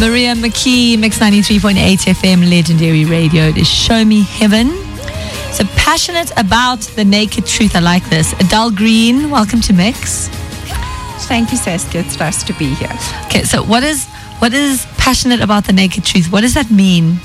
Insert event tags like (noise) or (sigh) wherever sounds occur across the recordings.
Maria McKee, Mix 93.8 FM, legendary radio. It is Show Me Heaven. So passionate about the naked truth. I like this. Adele Green, welcome to Mix. Thank you, Saskia. It's nice to be here. Okay, so what is what is passionate about the naked truth? What does that mean?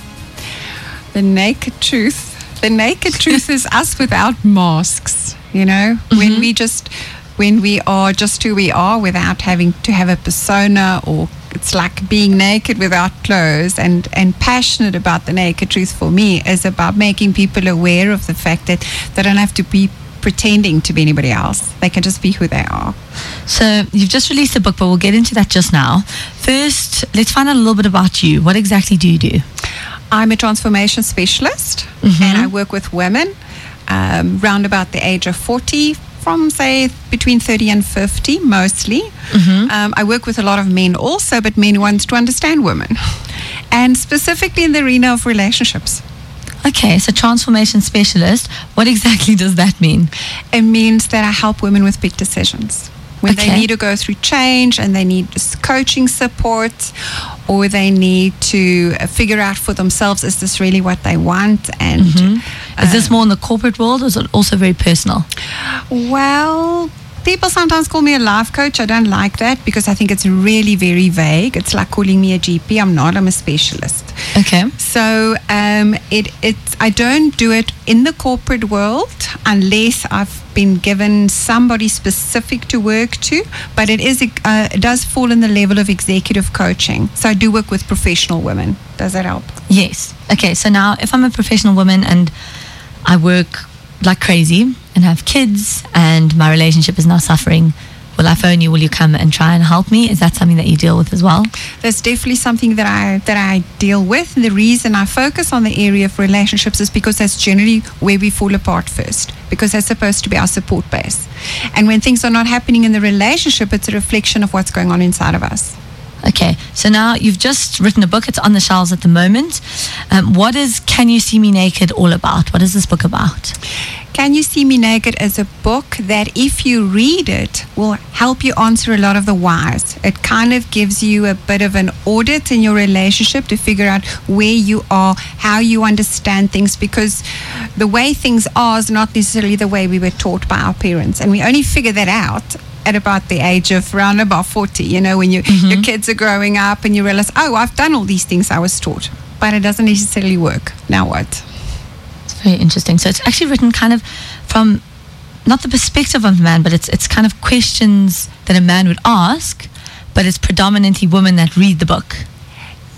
The naked truth. The naked truth is (laughs) us without masks. You know, mm-hmm. when we just when we are just who we are without having to have a persona or it's like being naked without clothes and, and passionate about the naked truth for me is about making people aware of the fact that they don't have to be pretending to be anybody else. They can just be who they are. So you've just released a book, but we'll get into that just now. First, let's find out a little bit about you. What exactly do you do? I'm a transformation specialist mm-hmm. and I work with women um, round about the age of 40, from say between 30 and 50 mostly. Mm-hmm. Um, I work with a lot of men also, but men want to understand women, and specifically in the arena of relationships. Okay, so transformation specialist, what exactly does that mean? It means that I help women with big decisions when okay. they need to go through change and they need coaching support or they need to uh, figure out for themselves is this really what they want and mm-hmm. Is this uh, more in the corporate world or is it also very personal well people sometimes call me a life coach. I don't like that because I think it's really very vague. It's like calling me a GP. I'm not. I'm a specialist. Okay. So um, it it I don't do it in the corporate world unless I've been given somebody specific to work to. But it is uh, it does fall in the level of executive coaching. So I do work with professional women. Does that help? Yes. Okay. So now, if I'm a professional woman and I work like crazy and have kids and my relationship is now suffering will I phone you? Will you come and try and help me? Is that something that you deal with as well? That's definitely something that I that I deal with. And the reason I focus on the area of relationships is because that's generally where we fall apart first. Because that's supposed to be our support base. And when things are not happening in the relationship, it's a reflection of what's going on inside of us. Okay, so now you've just written a book. It's on the shelves at the moment. Um, what is Can You See Me Naked all about? What is this book about? Can You See Me Naked is a book that, if you read it, will help you answer a lot of the whys. It kind of gives you a bit of an audit in your relationship to figure out where you are, how you understand things, because the way things are is not necessarily the way we were taught by our parents. And we only figure that out at about the age of around about 40, you know, when you, mm-hmm. your kids are growing up and you realize, oh, I've done all these things I was taught, but it doesn't necessarily work. Now what? It's very interesting. So it's actually written kind of from not the perspective of a man, but it's, it's kind of questions that a man would ask, but it's predominantly women that read the book.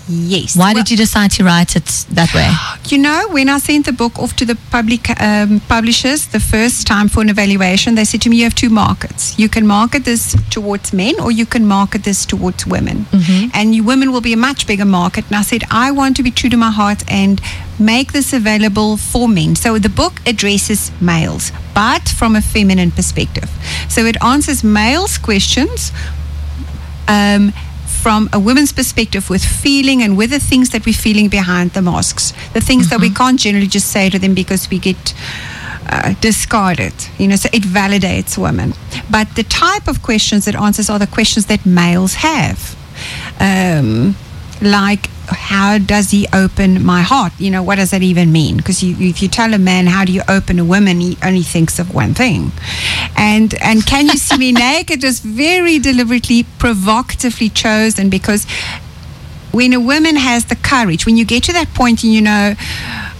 Yes. Why well, did you decide to write it that way? (sighs) You know, when I sent the book off to the public um, publishers the first time for an evaluation, they said to me, "You have two markets. You can market this towards men, or you can market this towards women. Mm-hmm. And you, women will be a much bigger market." And I said, "I want to be true to my heart and make this available for men." So the book addresses males, but from a feminine perspective. So it answers males' questions. Um, from a woman's perspective with feeling and with the things that we're feeling behind the masks, the things mm-hmm. that we mm-hmm. can't generally just say to them because we get uh, discarded. You know, so it validates women. But the type of questions it answers are the questions that males have. Um, like how does he open my heart? You know, what does that even mean? Because you, if you tell a man how do you open a woman, he only thinks of one thing. And and can you see me (laughs) naked is very deliberately, provocatively chosen because when a woman has the courage, when you get to that point and you know,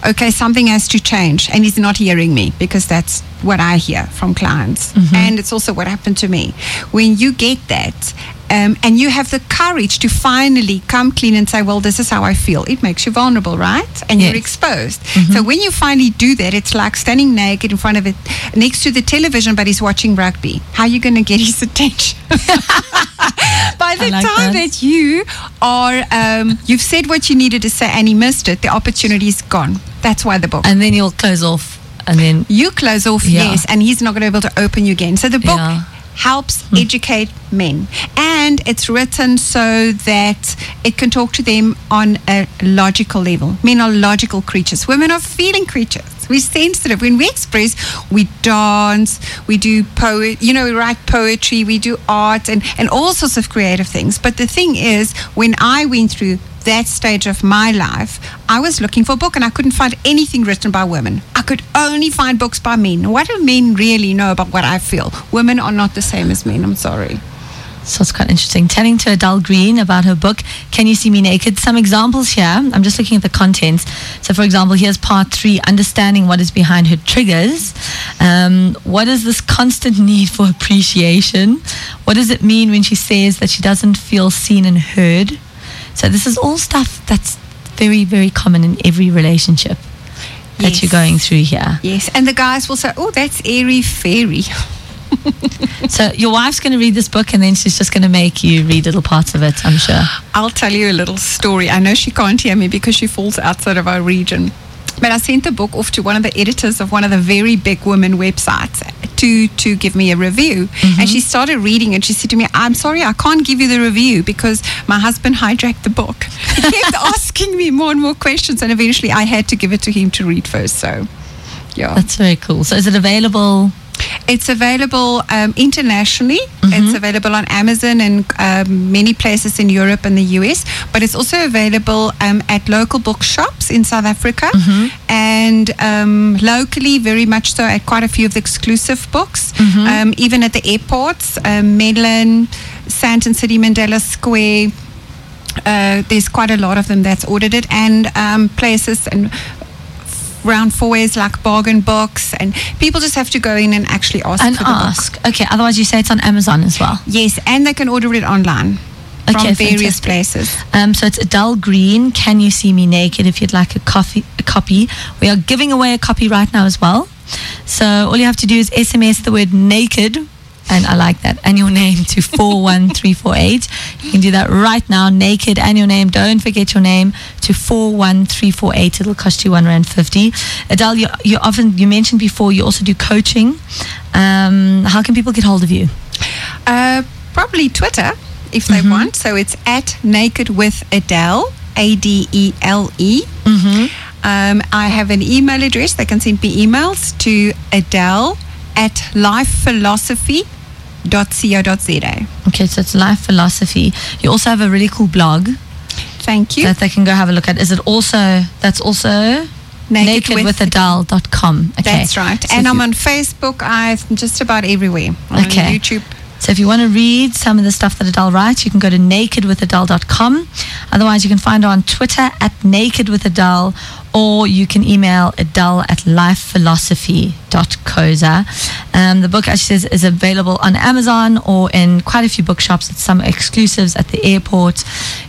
okay, something has to change, and he's not hearing me because that's what I hear from clients, mm-hmm. and it's also what happened to me. When you get that, um, and you have the courage to finally come clean and say, well, this is how I feel. It makes you vulnerable, right? And yes. you're exposed. Mm-hmm. So when you finally do that, it's like standing naked in front of it, next to the television, but he's watching rugby. How are you going to get his (laughs) attention? (laughs) By the like time that. that. you are, um, you've said what you needed to say and he missed it, the opportunity is gone. That's why the book. And then you'll close off and then you close off yeah. yes and he's not going to be able to open you again so the book yeah helps hmm. educate men. And it's written so that it can talk to them on a logical level. Men are logical creatures, women are feeling creatures. We're sensitive. When we express, we dance, we do poet, you know, we write poetry, we do art and, and all sorts of creative things. But the thing is, when I went through that stage of my life, I was looking for a book and I couldn't find anything written by women. I could only find books by men. What do men really know about what I feel? Women are not the same as men. I'm sorry. So it's quite interesting. Telling to Adele Green about her book, Can You See Me Naked? Some examples here. I'm just looking at the contents. So, for example, here's part three understanding what is behind her triggers. Um, what is this constant need for appreciation? What does it mean when she says that she doesn't feel seen and heard? So, this is all stuff that's very, very common in every relationship that you're going through here. Yes. And the guys will say, oh, that's airy fairy. (laughs) So, your wife's going to read this book and then she's just going to make you read little parts of it, I'm sure. I'll tell you a little story. I know she can't hear me because she falls outside of our region. But I sent the book off to one of the editors of one of the very big women websites to to give me a review. And she started reading and she said to me, I'm sorry, I can't give you the review because my husband hijacked the book. (laughs) He kept asking me more and more questions and eventually I had to give it to him to read first. So yeah. That's very cool. So, is it available? It's available um, internationally. It's available on Amazon and um, many places in Europe and the US. But it's also available um, at local bookshops in South Africa and um, locally, very much so, at quite a few of the exclusive books. Um, even at the airports, um, Menlyn, Sandton City, Mandela Square. Uh, there's quite a lot of them that's ordered it, and um, places and round fours like bargain books, and people just have to go in and actually ask And for the book. ask. Okay, otherwise you say it's on Amazon as well. Yes, and they can order it online from Okay, various fantastic. places. Um, so it's Adele Green. Can you see me naked? If you'd like a coffee, a copy, we are giving away a copy right now as well. So all you have to do is SMS the word naked, and I like that, and your name to four one three four eight. You can do that right now. Naked and your name. Don't forget your name to four one three four eight. It'll cost you one rand fifty. Adele, you, you often you mentioned before you also do coaching. Um, how can people get hold of you? Uh, probably Twitter if they want. So it's at Naked with Adele, A D E L E. Um, I have an email address. They can send me emails to Adele at lifephilosophy.co.za. Okay, so it's life philosophy. You also have a really cool blog. Thank you. that they can go have a look at. Is it also that's also Naked with- nakedwithadele.com. Okay. That's right. So and I'm on Facebook. I'm just about everywhere. On Okay. YouTube. So if you want to read some of the stuff that Adele writes, you can go to nakedwithadele.com. Otherwise, you can find her on Twitter at nakedwithadele or you can email adele at lifephilosophy.co.za. Um, the book, as she says, is available on Amazon or in quite a few bookshops. It's some exclusives at the airport.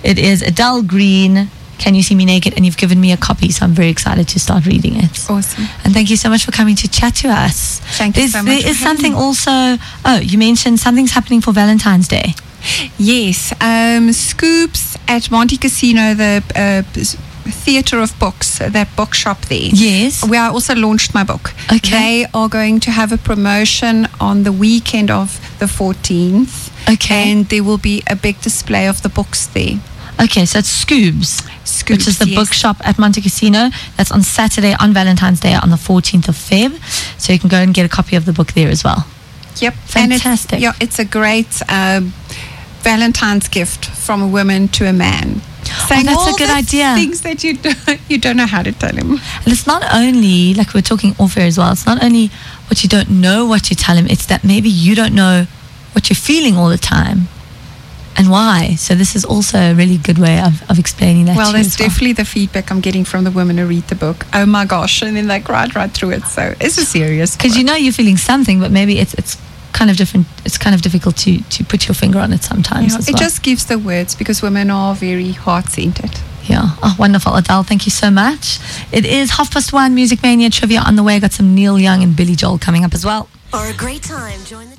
It is Adele Green. Can you see me naked? And you've given me a copy, so I'm very excited to start reading it. Awesome. And thank you so much for coming to chat to us. Thank you so much There is something also. Oh, you mentioned something's happening for Valentine's Day. Yes, um, Skoobs at Montecasino, the uh, theatre of books, that bookshop there. Yes. Where I also launched my book. Okay. They are going to have a promotion on the weekend of the 14th. Okay. And there will be a big display of the books there. Okay, so it's Skoobs, Scoops, which is the yes. bookshop at Montecasino. That's on Saturday, on Valentine's Day, on the 14th of Feb. So you can go and get a copy of the book there as well. Yep. Fantastic. It's, yeah, it's a great um, Valentine's gift from a woman to a man. Saying Oh, that's a good the idea. Things that you don't, (laughs) you don't know how to tell him. And it's not only, like we we're talking off air as well, it's not only what you don't know what you tell him, it's that maybe you don't know what you're feeling all the time and why. So this is also a really good way of, of explaining that Well, to you that's as well. definitely the feedback I'm getting from the women who read the book. Oh my gosh! And then they cried right through it. So it's a serious. because you know you're feeling something, but maybe it's it's kind of different. It's kind of difficult to to put your finger on it sometimes. Yeah, as it well. just gives the words because women are very heart centered. yeah. Oh, wonderful, Adele. Thank you so much. It is half past one. Music Mania trivia on the way. Got some Neil Young and Billy Joel coming up as well. For a great time, join the